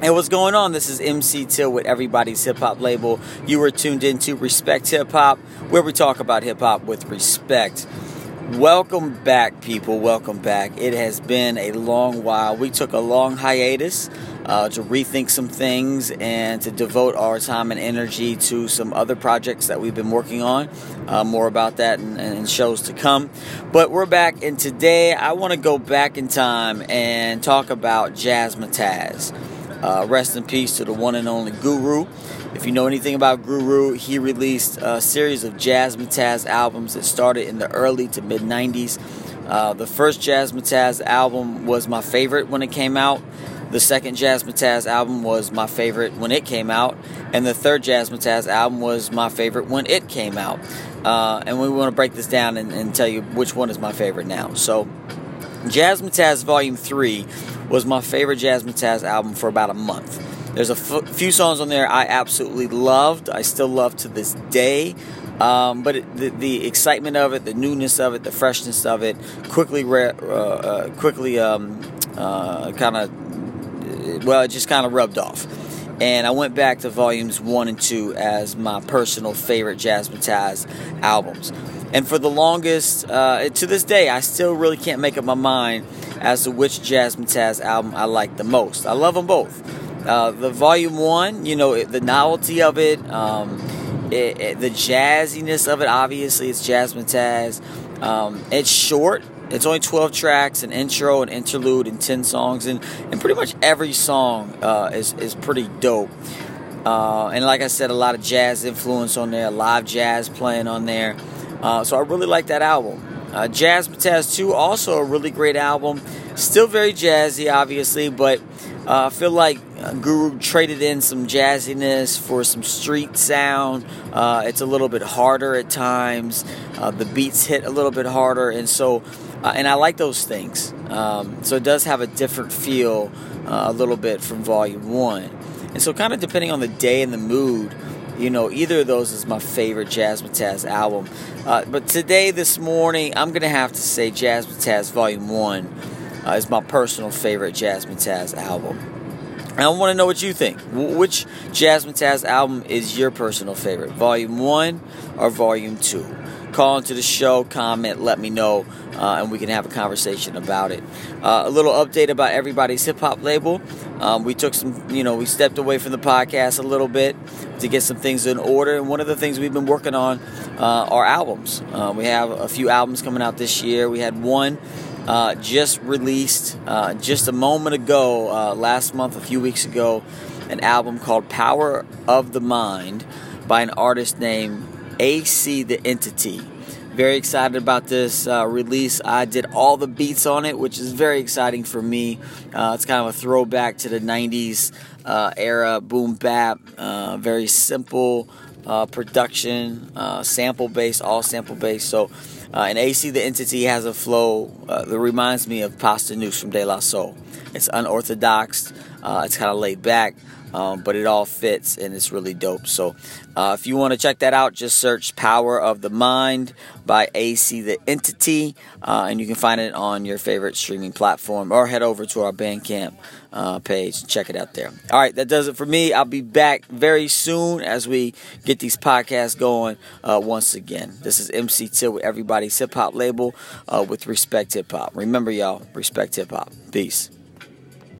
Hey, what's going on? This is MC Till with Everybody's Hip Hop label. You are tuned into Respect Hip Hop, where we talk about hip hop with respect. Welcome back, people. Welcome back. It has been a long while. We took a long hiatus uh, to rethink some things and to devote our time and energy to some other projects that we've been working on. Uh, more about that and shows to come. But we're back, and today I want to go back in time and talk about Jazzmatazz. Uh, rest in peace to the one and only Guru. If you know anything about Guru, he released a series of Jazzmatazz albums that started in the early to mid 90s. Uh, the first Jazzmatazz album was my favorite when it came out. The second Jazzmatazz album was my favorite when it came out, and the third Jazzmatazz album was my favorite when it came out. Uh, and we want to break this down and, and, tell you which one is my favorite now. So, Jazzmatazz Volume 3 was my favorite Jazzmatazz album for about a month. There's a f- few songs on there I absolutely loved. I still love to this day. Um, but it, the, the, excitement of it, the newness of it, the freshness of it, quickly, re- uh, uh, quickly, um, uh, kind of, well, it just kind of rubbed off. And I went back to volumes one and two as my personal favorite Jazzmatazz albums. And for the longest, uh, to this day, I still really can't make up my mind as to which Jazzmatazz album I like the most. I love them both. Uh, the volume one, you know, the novelty of it, um, it, it, the jazziness of it. Obviously, it's Jazzmatazz. Um, it's short. It's only 12 tracks, an intro, an interlude, and 10 songs, and, and pretty much every song uh, is, is pretty dope. Uh, and like I said, a lot of jazz influence on there, live jazz playing on there. Uh, so I really like that album. Uh, Jazzmatazz 2, also a really great album. Still very jazzy, obviously, but uh, I feel like Guru traded in some jazziness for some street sound. Uh, it's a little bit harder at times. Uh, the beats hit a little bit harder, and so, uh, and I like those things. Um, so it does have a different feel uh, a little bit from Volume One, and so kind of depending on the day and the mood you know, either of those is my favorite Jazzmatazz album. Uh, but today, this morning, I'm going to have to say Jazzmatazz Volume 1 uh, is my personal favorite Jazzmatazz album. And I want to know what you think. Which Jazzmatazz album is your personal favorite? Volume 1 or Volume 2? Call into the show, comment, let me know, uh, and we can have a conversation about it. Uh, a little update about everybody's hip hop label. Um, we took some, you know, we stepped away from the podcast a little bit to get some things in order. And one of the things we've been working on uh, are albums. Uh, we have a few albums coming out this year. We had one uh, just released uh, just a moment ago, uh, last month, a few weeks ago, an album called Power of the Mind by an artist named AC the Entity. Very excited about this uh, release. I did all the beats on it, which is very exciting for me. Uh, it's kind of a throwback to the 90s uh, era boom bap. Very simple uh, production, uh, sample based, all sample based. So, and AC the Entity has a flow that reminds me of Posdnuos from De La Soul. It's unorthodox, it's kind of laid back um, but it all fits and it's really dope. So, uh, if you want to check that out, just search Power of the Mind by AC the Entity, uh, and you can find it on your favorite streaming platform or head over to our Bandcamp uh, page and check it out there. All right, that does it for me. I'll be back very soon as we get these podcasts going uh, once again. This is MC Till with everybody's hip hop label uh, with Respect Hip Hop. Remember, y'all, respect hip hop. Peace.